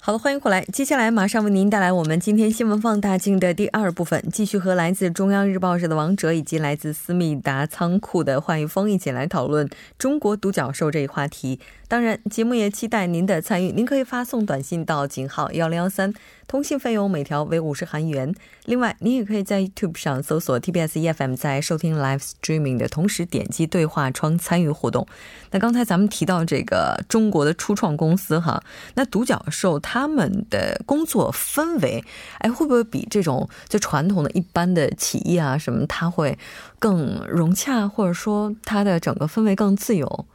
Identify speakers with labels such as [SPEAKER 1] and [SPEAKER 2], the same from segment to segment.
[SPEAKER 1] 好的，欢迎回来。接下来马上为您带来我们今天新闻放大镜的第二部分，继续和来自中央日报社的王哲以及来自思密达仓库的华宇峰一起来讨论中国独角兽这一话题。当然，节目也期待您的参与，您可以发送短信到井号幺零幺三。通信费用每条为五十韩元。另外，您也可以在 YouTube 上搜索 TBS EFM，在收听 Live Streaming 的同时点击对话窗参与互动。那刚才咱们提到这个中国的初创公司哈，那独角兽他们的工作氛围，哎，会不会比这种就传统的一般的企业啊什么，它会更融洽，或者说它的整个氛围更自由？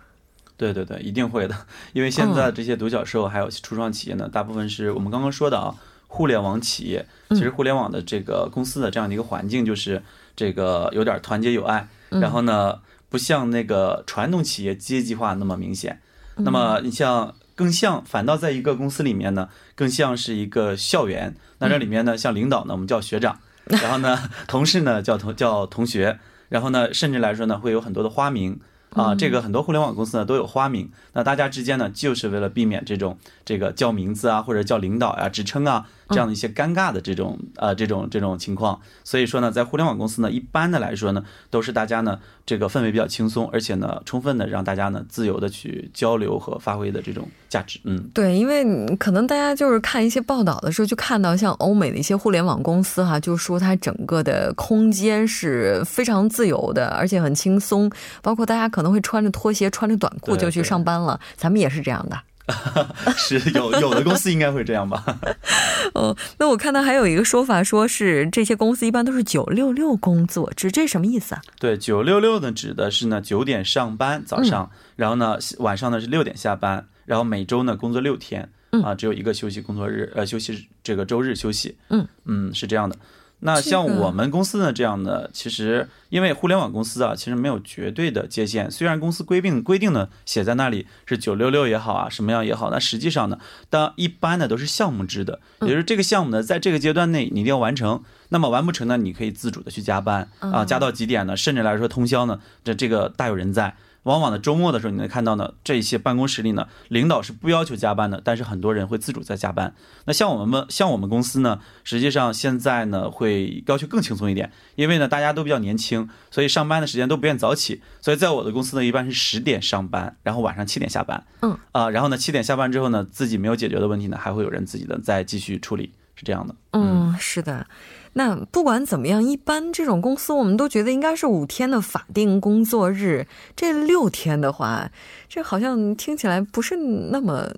[SPEAKER 2] 对对对，一定会的，因为现在这些独角兽还有初创企业呢，大部分是我们刚刚说的啊。互联网企业其实互联网的这个公司的这样的一个环境，就是这个有点团结友爱，然后呢，不像那个传统企业阶级化那么明显。那么你像更像，反倒在一个公司里面呢，更像是一个校园。那这里面呢，像领导呢，我们叫学长，然后呢，同事呢叫同叫同学，然后呢，甚至来说呢，会有很多的花名。啊，这个很多互联网公司呢都有花名，那大家之间呢就是为了避免这种这个叫名字啊或者叫领导呀、职称啊这样的一些尴尬的这种呃这种这种情况，所以说呢，在互联网公司呢，一般的来说呢，都是大家呢这个氛围比较轻松，而且呢，充分的让大家呢自由的去交流和发挥的这种价值。嗯，
[SPEAKER 1] 对，因为可能大家就是看一些报道的时候，就看到像欧美的一些互联网公司哈，就说它整个的空间是非常自由的，而且很轻松，包括大家可能会穿着拖鞋、穿着短裤就去上班了。咱们也是这样的。
[SPEAKER 2] 是有有的公司应该会这样吧？
[SPEAKER 1] 哦，那我看到还有一个说法，说是这些公司一般都是九六六工作制，这什么意思啊？
[SPEAKER 2] 对，九六六呢指的是呢九点上班早上，然后呢晚上呢是六点下班，然后每周呢工作六天，啊，只有一个休息工作日，呃，休息这个周日休息。嗯嗯，是这样的。那像我们公司呢这样的，其实因为互联网公司啊，其实没有绝对的界限。虽然公司规定规定呢写在那里是九六六也好啊，什么样也好，那实际上呢，当一般的都是项目制的，也就是这个项目呢，在这个阶段内你一定要完成。那么完不成呢，你可以自主的去加班啊，加到几点呢？甚至来说通宵呢，这这个大有人在。往往呢，周末的时候你能看到呢，这些办公室里呢，领导是不要求加班的，但是很多人会自主在加班。那像我们像我们公司呢，实际上现在呢会要求更轻松一点，因为呢大家都比较年轻，所以上班的时间都不愿早起，所以在我的公司呢，一般是十点上班，然后晚上七点下班。嗯啊，然后呢七点下班之后呢，自己没有解决的问题呢，还会有人自己的再继续处理，是这样的。
[SPEAKER 1] 嗯，是的。那不管怎么样，一般这种公司我们都觉得应该是五天的法定工作日。这六天的话，这好像听起来不是那么。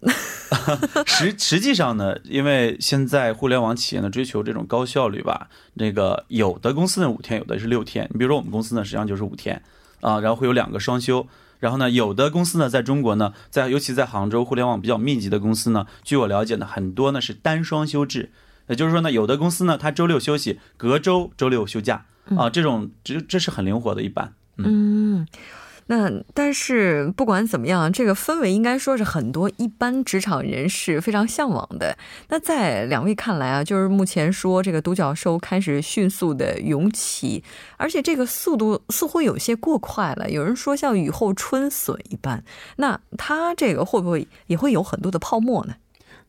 [SPEAKER 2] 实实际上呢，因为现在互联网企业呢追求这种高效率吧，那个有的公司呢五天，有的是六天。你比如说我们公司呢，实际上就是五天啊，然后会有两个双休。然后呢，有的公司呢在中国呢，在尤其在杭州互联网比较密集的公司呢，据我了解呢，很多呢是单双休制。也就是说呢，有的公司呢，它周六休息，隔周周六休假啊，这种这这是很灵活的，一般。
[SPEAKER 1] 嗯，那但是不管怎么样，这个氛围应该说是很多一般职场人士非常向往的。那在两位看来啊，就是目前说这个独角兽开始迅速的涌起，而且这个速度似乎有些过快了。有人说像雨后春笋一般，那它这个会不会也会有很多的泡沫呢？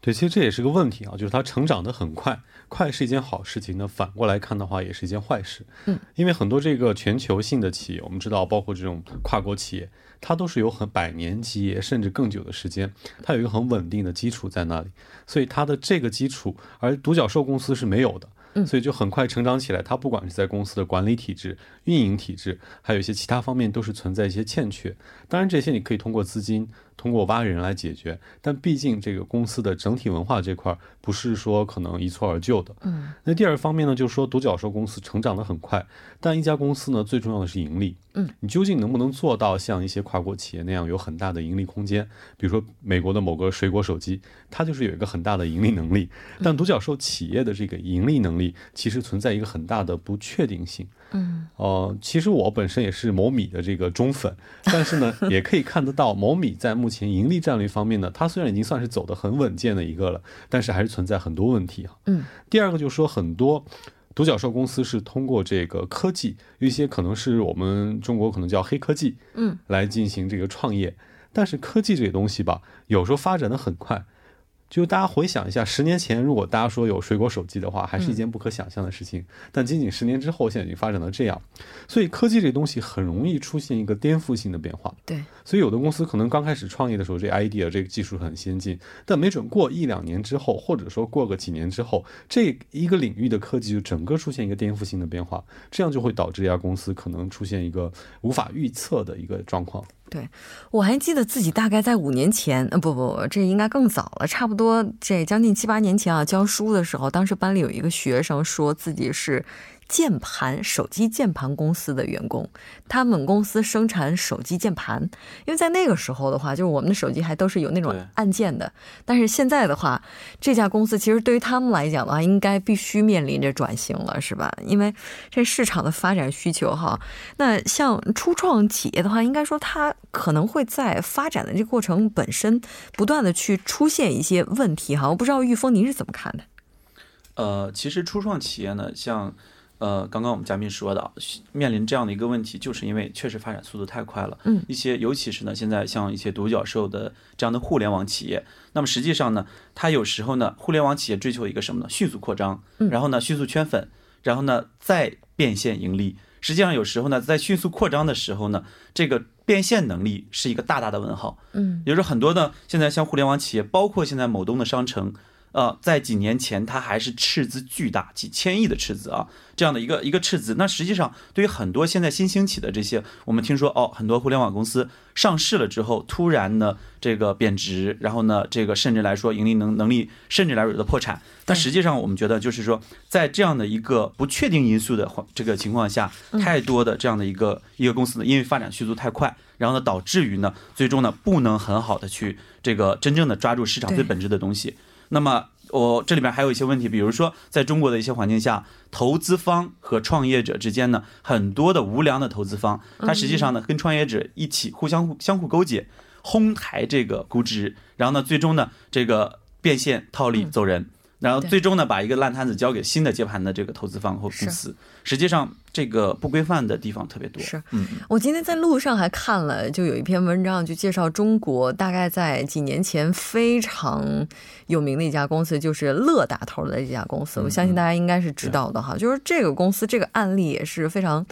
[SPEAKER 3] 对，其实这也是个问题啊，就是它成长的很快，快是一件好事情。那反过来看的话，也是一件坏事。嗯，因为很多这个全球性的企业，我们知道，包括这种跨国企业，它都是有很百年基业，甚至更久的时间，它有一个很稳定的基础在那里，所以它的这个基础，而独角兽公司是没有的。所以就很快成长起来。它不管是在公司的管理体制、运营体制，还有一些其他方面，都是存在一些欠缺。当然，这些你可以通过资金通过挖人来解决。但毕竟这个公司的整体文化这块不是说可能一蹴而就的。嗯，那第二方面呢，就是说独角兽公司成长得很快，但一家公司呢，最重要的是盈利。嗯，你究竟能不能做到像一些跨国企业那样有很大的盈利空间？比如说美国的某个水果手机，它就是有一个很大的盈利能力。但独角兽企业的这个盈利能力其实存在一个很大的不确定性。嗯，哦，其实我本身也是某米的这个忠粉，但是呢，也可以看得到某米在目前盈利战略方面呢，它虽然已经算是走得很稳健的一个了，但是还是存在很多问题哈。嗯，第二个就是说很多。独角兽公司是通过这个科技，一些可能是我们中国可能叫黑科技，嗯，来进行这个创业。但是科技这个东西吧，有时候发展的很快。就大家回想一下，十年前如果大家说有水果手机的话，还是一件不可想象的事情。但仅仅十年之后，现在已经发展到这样，所以科技这东西很容易出现一个颠覆性的变化。
[SPEAKER 1] 对，
[SPEAKER 3] 所以有的公司可能刚开始创业的时候，这 idea 这个技术很先进，但没准过一两年之后，或者说过个几年之后，这一个领域的科技就整个出现一个颠覆性的变化，这样就会导致一家公司可能出现一个无法预测的一个状况。
[SPEAKER 1] 对，我还记得自己大概在五年前，呃，不不不，这应该更早了，差不多这将近七八年前啊，教书的时候，当时班里有一个学生说自己是。键盘手机键盘公司的员工，他们公司生产手机键盘。因为在那个时候的话，就是我们的手机还都是有那种按键的。但是现在的话，这家公司其实对于他们来讲的话，应该必须面临着转型了，是吧？因为这市场的发展需求哈。那像初创企业的话，应该说它可能会在发展的这个过程本身不断的去出现一些问题哈。我不知道玉峰您是怎么看的？
[SPEAKER 2] 呃，其实初创企业呢，像。呃，刚刚我们嘉宾说的，面临这样的一个问题，就是因为确实发展速度太快了。嗯，一些尤其是呢，现在像一些独角兽的这样的互联网企业，那么实际上呢，它有时候呢，互联网企业追求一个什么呢？迅速扩张，然后呢，迅速圈粉，然后呢，再变现盈利。实际上有时候呢，在迅速扩张的时候呢，这个变现能力是一个大大的问号。嗯，也就是很多呢现在像互联网企业，包括现在某东的商城。呃，在几年前，它还是赤字巨大，几千亿的赤字啊，这样的一个一个赤字。那实际上，对于很多现在新兴起的这些，我们听说哦，很多互联网公司上市了之后，突然呢这个贬值，然后呢这个甚至来说盈利能能力甚至来说的破产。但实际上，我们觉得就是说，在这样的一个不确定因素的这个情况下，太多的这样的一个一个公司呢，因为发展迅速太快，然后呢导致于呢最终呢不能很好的去这个真正的抓住市场最本质的东西。那么我这里边还有一些问题，比如说在中国的一些环境下，投资方和创业者之间呢，很多的无良的投资方，他实际上呢跟创业者一起互相相互勾结，哄抬这个估值，然后呢最终呢这个变现套利走人。然后最终呢，把一个烂摊子交给新的接盘的这个投资方或公司。实际上，这个不规范的地方特别多。
[SPEAKER 1] 是，嗯，我今天在路上还看了，就有一篇文章，就介绍中国大概在几年前非常有名的一家公司，就是乐打头的这家公司。我相信大家应该是知道的哈，就是这个公司这个案例也是非常。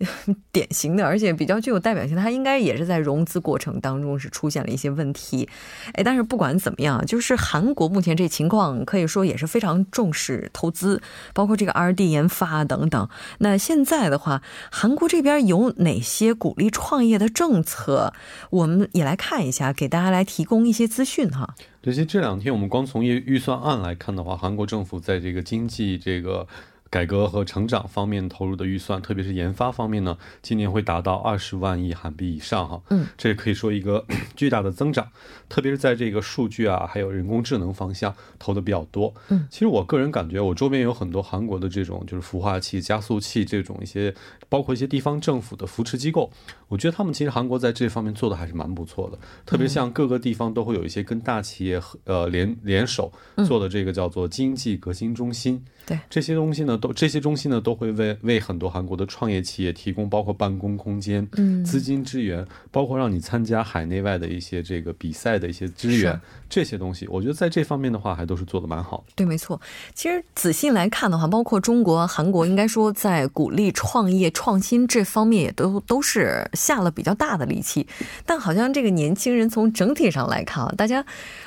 [SPEAKER 1] 典型的，而且比较具有代表性，它应该也是在融资过程当中是出现了一些问题。哎，但是不管怎么样，就是韩国目前这情况可以说也是非常重视投资，包括这个 R&D 研发等等。那现在的话，韩国这边有哪些鼓励创业的政策？我们也来看一下，给大家来提供一些资讯哈。
[SPEAKER 3] 这些这两天我们光从预预算案来看的话，韩国政府在这个经济这个。改革和成长方面投入的预算，特别是研发方面呢，今年会达到二十万亿韩币以上哈。嗯，这可以说一个 巨大的增长，特别是在这个数据啊，还有人工智能方向投的比较多。嗯，其实我个人感觉，我周边有很多韩国的这种就是孵化器、加速器这种一些，包括一些地方政府的扶持机构，我觉得他们其实韩国在这方面做的还是蛮不错的。特别像各个地方都会有一些跟大企业呃联联手做的这个叫做经济革新中心。
[SPEAKER 1] 对
[SPEAKER 3] 这些东西呢，都这些中心呢，都会为为很多韩国的创业企业提供包括办公空间、嗯，资金支援，包括让你参加海内外的一些这个比赛的一些资源，这些东西，我觉得在这方面的话，还都是做的蛮好。
[SPEAKER 1] 对，没错。其实仔细来看的话，包括中国、韩国，应该说在鼓励创业创新这方面，也都都是下了比较大的力气。但好像这个年轻人从整体上来看啊，大家。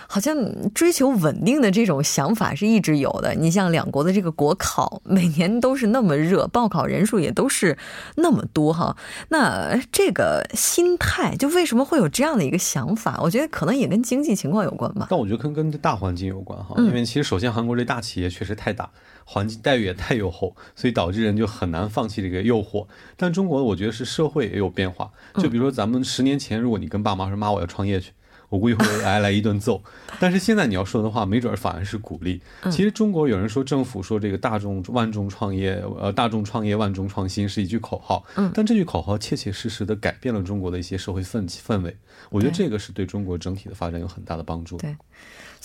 [SPEAKER 1] 好像追求稳定的这种想法是一直有的。你像两国的这个国考，每每年都是那么热，报考人数也都是那么多哈。那这个心态，就为什么会有这样的一个想法？我觉得可能也跟经济情况有关吧。
[SPEAKER 3] 但我觉得跟跟大环境有关哈，因为其实首先韩国这大企业确实太大，环境待遇也太优厚，所以导致人就很难放弃这个诱惑。但中国我觉得是社会也有变化，就比如说咱们十年前，如果你跟爸妈说妈我要创业去。我估计会挨来一顿揍，但是现在你要说的话，没准反而是鼓励。其实中国有人说政府说这个大众万众创业，呃，大众创业万众创新是一句口号，但这句口号切切实实的改变了中国的一些社会氛氛围。我觉得这个是对中国整体的发展有很大的帮助。
[SPEAKER 1] 对。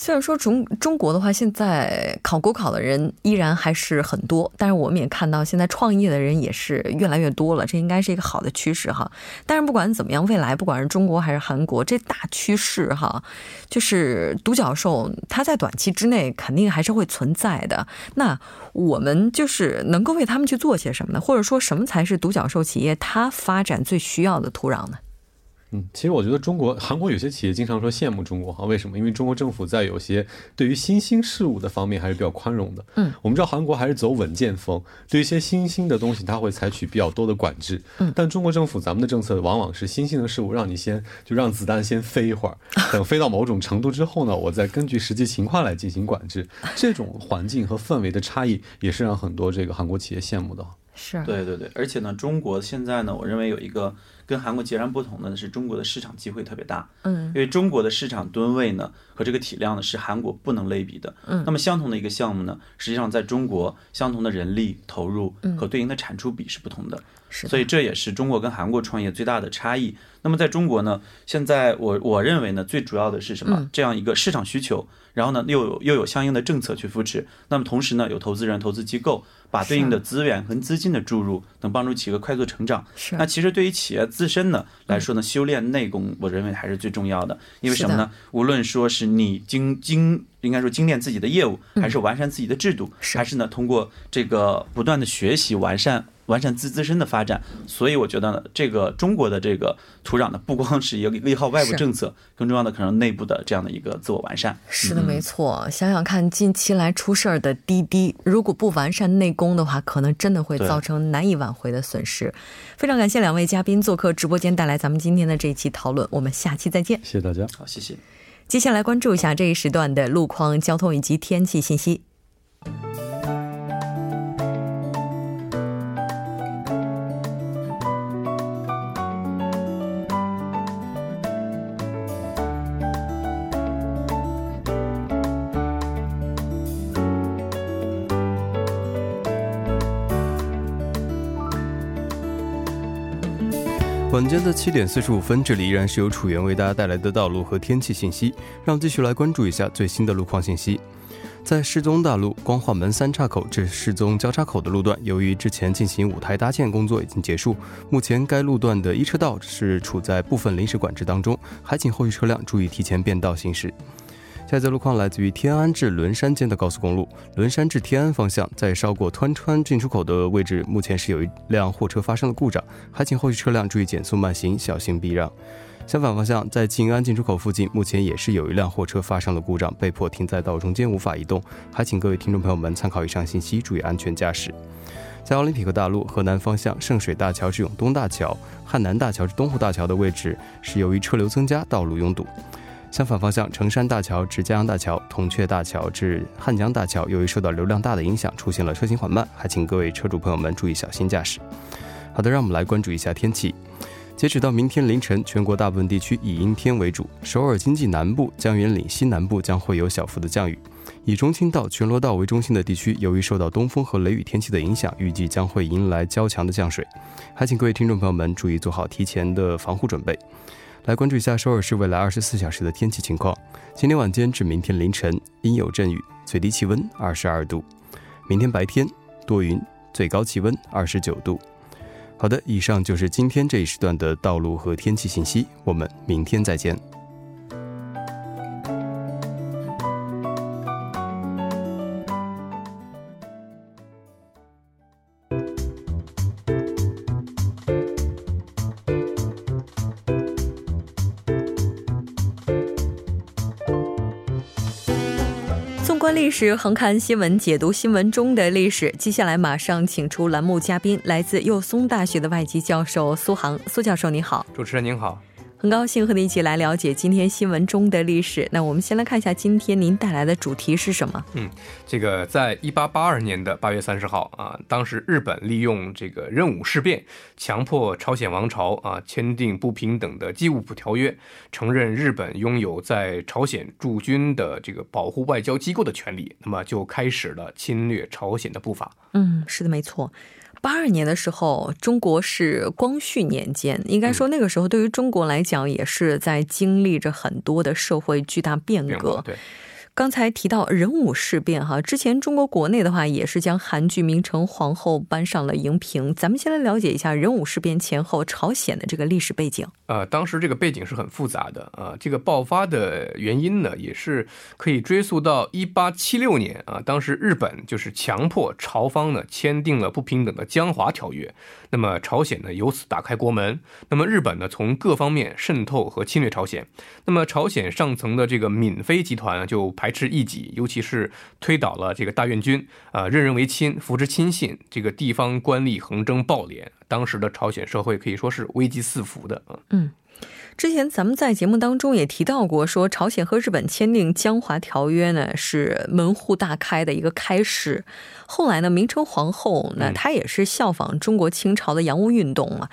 [SPEAKER 1] 虽然说中中国的话，现在考国考的人依然还是很多，但是我们也看到现在创业的人也是越来越多了，这应该是一个好的趋势哈。但是不管怎么样，未来不管是中国还是韩国，这大趋势哈，就是独角兽它在短期之内肯定还是会存在的。那我们就是能够为他们去做些什么呢？或者说什么才是独角兽企业它发展最需要的土壤呢？
[SPEAKER 3] 嗯，其实我觉得中国、韩国有些企业经常说羡慕中国哈，为什么？因为中国政府在有些对于新兴事物的方面还是比较宽容的。嗯，我们知道韩国还是走稳健风，对一些新兴的东西，它会采取比较多的管制。嗯，但中国政府咱们的政策往往是新兴的事物，让你先就让子弹先飞一会儿，等飞到某种程度之后呢，我再根据实际情况来进行管制。这种环境和氛围的差异，也是让很多这个韩国企业羡慕的。
[SPEAKER 1] 是，
[SPEAKER 2] 对对对，而且呢，中国现在呢，我认为有一个。跟韩国截然不同的是，中国的市场机会特别大，嗯，因为中国的市场吨位呢和这个体量呢是韩国不能类比的，嗯，那么相同的一个项目呢，实际上在中国相同的人力投入和对应的产出比是不同的，
[SPEAKER 1] 是，
[SPEAKER 2] 所以这也是中国跟韩国创业最大的差异。那么在中国呢，现在我我认为呢，最主要的是什么？这样一个市场需求，然后呢又有又有相应的政策去扶持，那么同时呢有投资人、投资机构把对应的资源和资金的注入，能帮助企业快速成长。
[SPEAKER 1] 是，
[SPEAKER 2] 那其实对于企业。自身呢来说呢，修炼内功，我认为还是最重要的。因为什么呢？无论说是你精精，应该说精炼自己的业务，还是完善自己的制度，还是呢通过这个不断的学习完善。完善自自身的发展，所以我觉得呢，这个中国的这个土壤呢，不光是一个利好外部政策，更重要的可能内部的这样的一个自我完善。
[SPEAKER 1] 是的，没错。想想看，近期来出事儿的滴滴，如果不完善内功的话，可能真的会造成难以挽回的损失。非常感谢两位嘉宾做客直播间，带来咱们今天的这一期讨论。我们下期再见。
[SPEAKER 3] 谢谢大家。
[SPEAKER 2] 好，谢谢。
[SPEAKER 1] 接下来关注一下这一时段的路况、交通以及天气信息。
[SPEAKER 4] 间的七点四十五分，这里依然是由楚源为大家带来的道路和天气信息。让继续来关注一下最新的路况信息。在世宗大路光化门三岔口至世宗交叉口的路段，由于之前进行舞台搭建工作已经结束，目前该路段的一车道是处在部分临时管制当中，还请后续车辆注意提前变道行驶。下一则路况来自于天安至轮山间的高速公路，轮山至天安方向，在稍过湍川进出口的位置，目前是有一辆货车发生了故障，还请后续车辆注意减速慢行，小心避让。相反方向，在静安进出口附近，目前也是有一辆货车发生了故障，被迫停在道中间无法移动，还请各位听众朋友们参考以上信息，注意安全驾驶。在奥林匹克大路河南方向圣水大桥至永东大桥、汉南大桥至东湖大桥的位置，是由于车流增加，道路拥堵。相反方向，成山大桥至江阳大桥、铜雀大桥至汉江大桥，由于受到流量大的影响，出现了车行缓慢，还请各位车主朋友们注意小心驾驶。好的，让我们来关注一下天气。截止到明天凌晨，全国大部分地区以阴天为主，首尔经济南部、江原岭西南部将会有小幅的降雨。以中青道、全罗道为中心的地区，由于受到东风和雷雨天气的影响，预计将会迎来较强的降水，还请各位听众朋友们注意做好提前的防护准备。来关注一下首尔市未来二十四小时的天气情况。今天晚间至明天凌晨阴有阵雨，最低气温二十二度；明天白天多云，最高气温二十九度。好的，以上就是今天这一时段的道路和天气信息。我们明天再见。
[SPEAKER 1] 观历史，横看新闻，解读新闻中的历史。接下来马上请出栏目嘉宾，来自幼松大学的外籍教授苏杭。苏教授，你好。
[SPEAKER 5] 主持人您好。
[SPEAKER 1] 很高兴和您一起来了解今天新闻中的历史。那我们先来看一下今天您带来的主题是什么？
[SPEAKER 5] 嗯，这个在一八八二年的八月三十号啊，当时日本利用这个壬午事变，强迫朝鲜王朝啊签订不平等的《基务浦条约》，承认日本拥有在朝鲜驻军的这个保护外交机构的权利，那么就开始了侵略朝鲜的步伐。
[SPEAKER 1] 嗯，是的，没错。八二年的时候，中国是光绪年间，应该说那个时候对于中国来讲，也是在经历着很多的社会巨大变革。
[SPEAKER 5] 对。
[SPEAKER 1] 刚才提到壬午事变，哈，之前中国国内的话也是将韩剧《明成皇后》搬上了荧屏。咱们先来了解一下壬午事变前后朝鲜的这个历史背景。
[SPEAKER 5] 呃，当时这个背景是很复杂的啊，这个爆发的原因呢，也是可以追溯到一八七六年啊，当时日本就是强迫朝方呢签订了不平等的江华条约。那么朝鲜呢由此打开国门，那么日本呢从各方面渗透和侵略朝鲜，那么朝鲜上层的这个闵妃集团就排斥异己，尤其是推倒了这个大院军，啊任人唯亲，扶持亲信，这个地方官吏横征暴敛，当时的朝鲜社会可以说是危机四伏的
[SPEAKER 1] 嗯。之前咱们在节目当中也提到过，说朝鲜和日本签订江华条约呢，是门户大开的一个开始。后来呢，明成皇后呢她也是效仿中国清朝的洋务运动啊。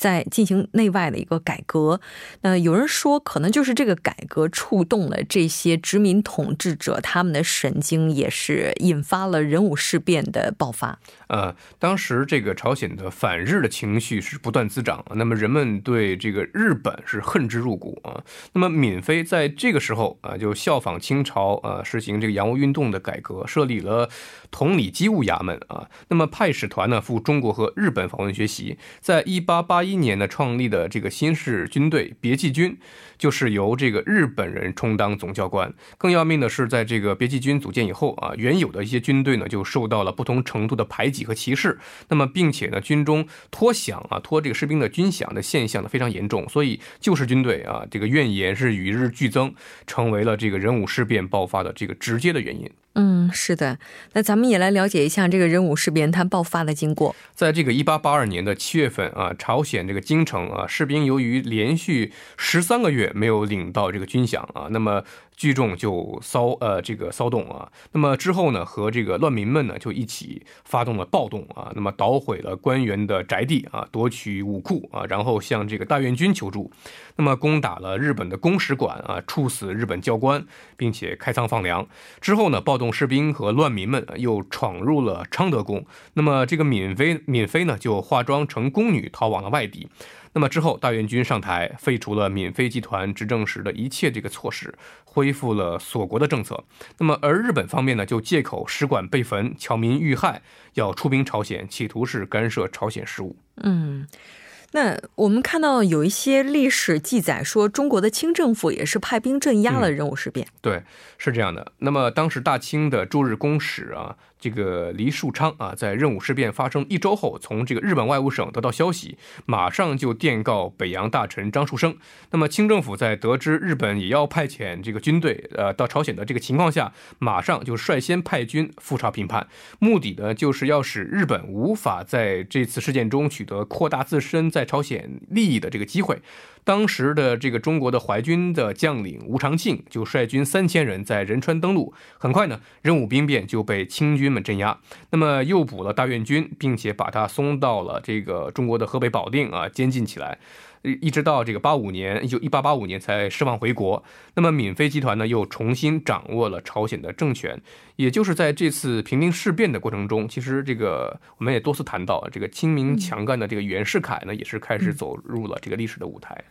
[SPEAKER 1] 在进行内外的一个改革，那有人说可能就是这个改革触动了这些殖民统治者他们的神经，也是引发了壬午事变的爆发。
[SPEAKER 5] 呃，当时这个朝鲜的反日的情绪是不断滋长，那么人们对这个日本是恨之入骨啊。那么闵妃在这个时候啊，就效仿清朝啊，实行这个洋务运动的改革，设立了统理机务衙门啊，那么派使团呢赴中国和日本访问学习，在一八八一。一年呢，创立的这个新式军队别济军，就是由这个日本人充当总教官。更要命的是，在这个别济军组建以后啊，原有的一些军队呢，就受到了不同程度的排挤和歧视。那么，并且呢，军中脱饷啊，脱这个士兵的军饷的现象呢，非常严重。所以，旧式军队啊，这个怨言是与日俱增，成为了这个壬午事变爆发的这个直接的原因。
[SPEAKER 1] 嗯，是的。那咱们也来了解一下这个壬午事变它爆发的经过。
[SPEAKER 5] 在这个一八八二年的七月份啊，朝鲜这个京城啊，士兵由于连续十三个月没有领到这个军饷啊，那么。聚众就骚呃这个骚动啊，那么之后呢，和这个乱民们呢就一起发动了暴动啊，那么捣毁了官员的宅地啊，夺取武库啊，然后向这个大院军求助，那么攻打了日本的公使馆啊，处死日本教官，并且开仓放粮。之后呢，暴动士兵和乱民们又闯入了昌德宫，那么这个闵妃闵妃呢就化妆成宫女逃往了外地。那么之后，大元军上台，废除了闵妃集团执政时的一切这个措施，恢复了锁国的政策。那么而日本方面呢，就借口使馆被焚、侨民遇害，要出兵朝鲜，企图是干涉朝鲜事务。
[SPEAKER 1] 嗯。那我们看到有一些历史记载说，中国的清政府也是派兵镇压了壬午事变。
[SPEAKER 5] 对，是这样的。那么当时大清的驻日公使啊，这个黎树昌啊，在壬午事变发生一周后，从这个日本外务省得到消息，马上就电告北洋大臣张树声。那么清政府在得知日本也要派遣这个军队呃到朝鲜的这个情况下，马上就率先派军赴朝平叛，目的呢就是要使日本无法在这次事件中取得扩大自身在朝鲜利益的这个机会，当时的这个中国的淮军的将领吴长庆就率军三千人在仁川登陆，很快呢，壬午兵变就被清军们镇压，那么诱捕了大院军，并且把他送到了这个中国的河北保定啊，监禁起来。一直到这个八五年，就一八八五年才释放回国。那么闵妃集团呢，又重新掌握了朝鲜的政权。也就是在这次平定事变的过程中，其实这个我们也多次谈到，这个亲民强干的这个袁世凯呢，也是开始走入了这个历史的舞台。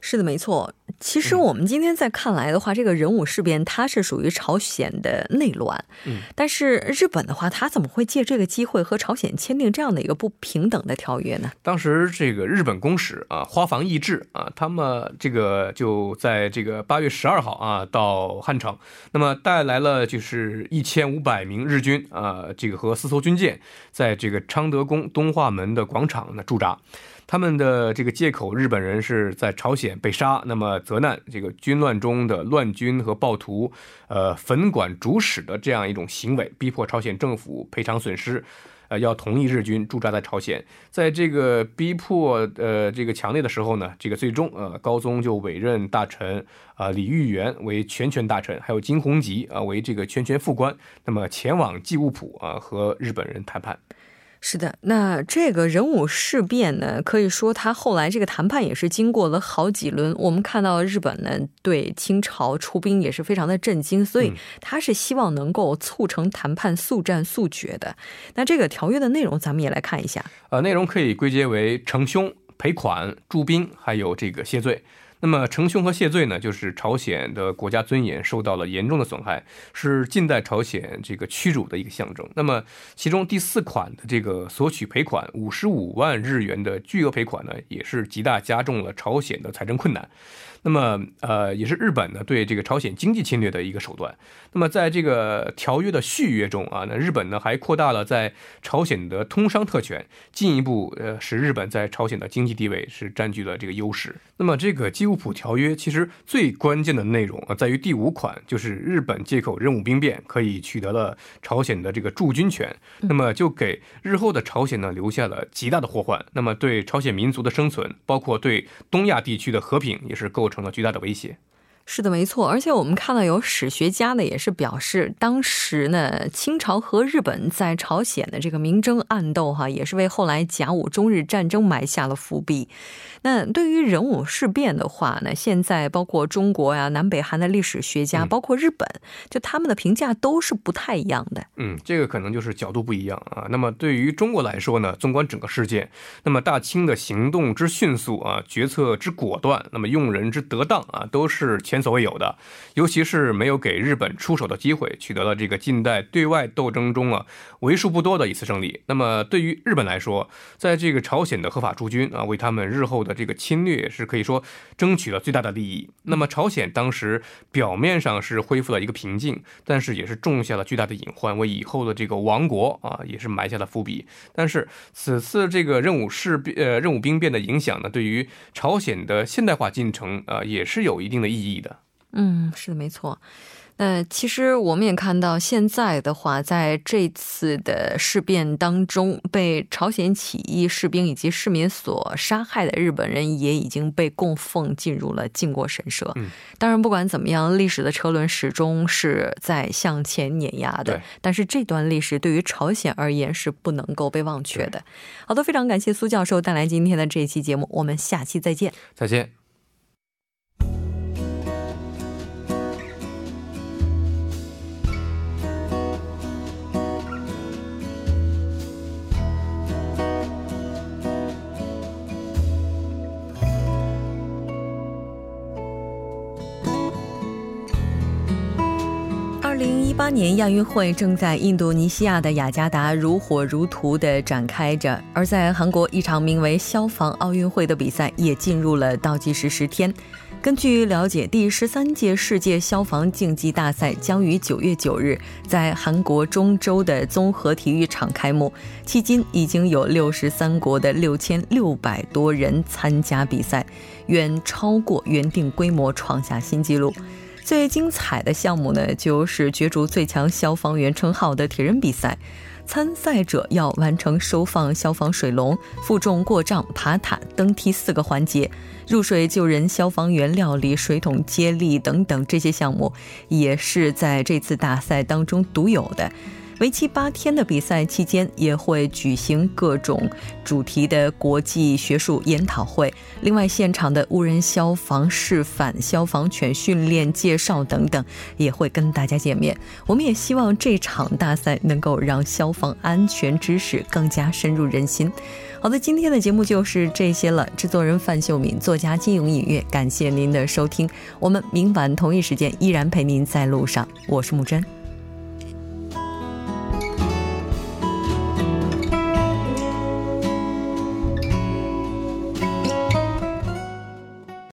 [SPEAKER 1] 是的，没错。其实我们今天在看来的话，这个壬午事变它是属于朝鲜的内乱。嗯，但是日本的话，它怎么会借这个机会和朝鲜签订这样的一个不平等的条约呢？
[SPEAKER 5] 当时这个日本公使啊，花房义志啊，他们这个就在这个八月十二号啊到汉城，那么带来了就是一千五百名日军啊，这个和四艘军舰在这个昌德宫东华门的广场呢驻扎。他们的这个借口，日本人是在朝鲜被杀，那么责难这个军乱中的乱军和暴徒，呃，焚馆主使的这样一种行为，逼迫朝鲜政府赔偿损失。呃，要同意日军驻扎在朝鲜，在这个逼迫呃这个强烈的时候呢，这个最终呃高宗就委任大臣啊李玉元为全权大臣，还有金弘吉啊为这个全权副官，那么前往济物浦啊和日本人谈判。
[SPEAKER 1] 是的，那这个人武事变呢，可以说他后来这个谈判也是经过了好几轮。我们看到日本呢对清朝出兵也是非常的震惊，所以他是希望能够促成谈判速战速决的。那这个条约的内容，咱们也来看一下。
[SPEAKER 5] 呃，内容可以归结为惩凶、赔款、驻兵，还有这个谢罪。那么惩凶和谢罪呢，就是朝鲜的国家尊严受到了严重的损害，是近代朝鲜这个屈辱的一个象征。那么其中第四款的这个索取赔款五十五万日元的巨额赔款呢，也是极大加重了朝鲜的财政困难。那么，呃，也是日本呢对这个朝鲜经济侵略的一个手段。那么，在这个条约的续约中啊，那日本呢还扩大了在朝鲜的通商特权，进一步呃使日本在朝鲜的经济地位是占据了这个优势。那么，这个基乌普条约其实最关键的内容啊，在于第五款，就是日本借口任务兵变可以取得了朝鲜的这个驻军权，那么就给日后的朝鲜呢留下了极大的祸患。那么，对朝鲜民族的生存，包括对东亚地区的和平，也是构。成了巨大的威胁。
[SPEAKER 1] 是的，没错。而且我们看到有史学家呢，也是表示，当时呢，清朝和日本在朝鲜的这个明争暗斗，哈，也是为后来甲午中日战争埋下了伏笔。那对于壬午事变的话呢，现在包括中国呀、南北韩的历史学家，包括日本，就他们的评价都是不太一样的。
[SPEAKER 5] 嗯，这个可能就是角度不一样啊。那么对于中国来说呢，纵观整个事件，那么大清的行动之迅速啊，决策之果断，那么用人之得当啊，都是前。前所未有的，尤其是没有给日本出手的机会，取得了这个近代对外斗争中啊为数不多的一次胜利。那么对于日本来说，在这个朝鲜的合法驻军啊，为他们日后的这个侵略是可以说争取了最大的利益。那么朝鲜当时表面上是恢复了一个平静，但是也是种下了巨大的隐患，为以后的这个亡国啊也是埋下了伏笔。但是此次这个任务事呃任务兵变的影响呢，对于朝鲜的现代化进程啊也是有一定的意义的。
[SPEAKER 1] 嗯，是的，没错。那其实我们也看到，现在的话，在这次的事变当中，被朝鲜起义士兵以及市民所杀害的日本人，也已经被供奉进入了靖国神社。嗯，当然，不管怎么样，历史的车轮始终是在向前碾压的。但是这段历史对于朝鲜而言是不能够被忘却的。好的，非常感谢苏教授带来今天的这一期节目，我们下期再见。
[SPEAKER 5] 再见。
[SPEAKER 1] 八年亚运会正在印度尼西亚的雅加达如火如荼地展开着，而在韩国，一场名为“消防奥运会”的比赛也进入了倒计时十天。根据了解，第十三届世界消防竞技大赛将于九月九日在韩国中州的综合体育场开幕，迄今已经有六十三国的六千六百多人参加比赛，远超过原定规模，创下新纪录。最精彩的项目呢，就是角逐最强消防员称号的铁人比赛。参赛者要完成收放消防水龙、负重过障、爬塔、登梯四个环节，入水救人、消防员料理、水桶接力等等这些项目，也是在这次大赛当中独有的。为期八天的比赛期间，也会举行各种主题的国际学术研讨会。另外，现场的无人消防示范、消防犬训练介绍等等，也会跟大家见面。我们也希望这场大赛能够让消防安全知识更加深入人心。好的，今天的节目就是这些了。制作人范秀敏，作家金勇，音乐，感谢您的收听。我们明晚同一时间依然陪您在路上。我是木真。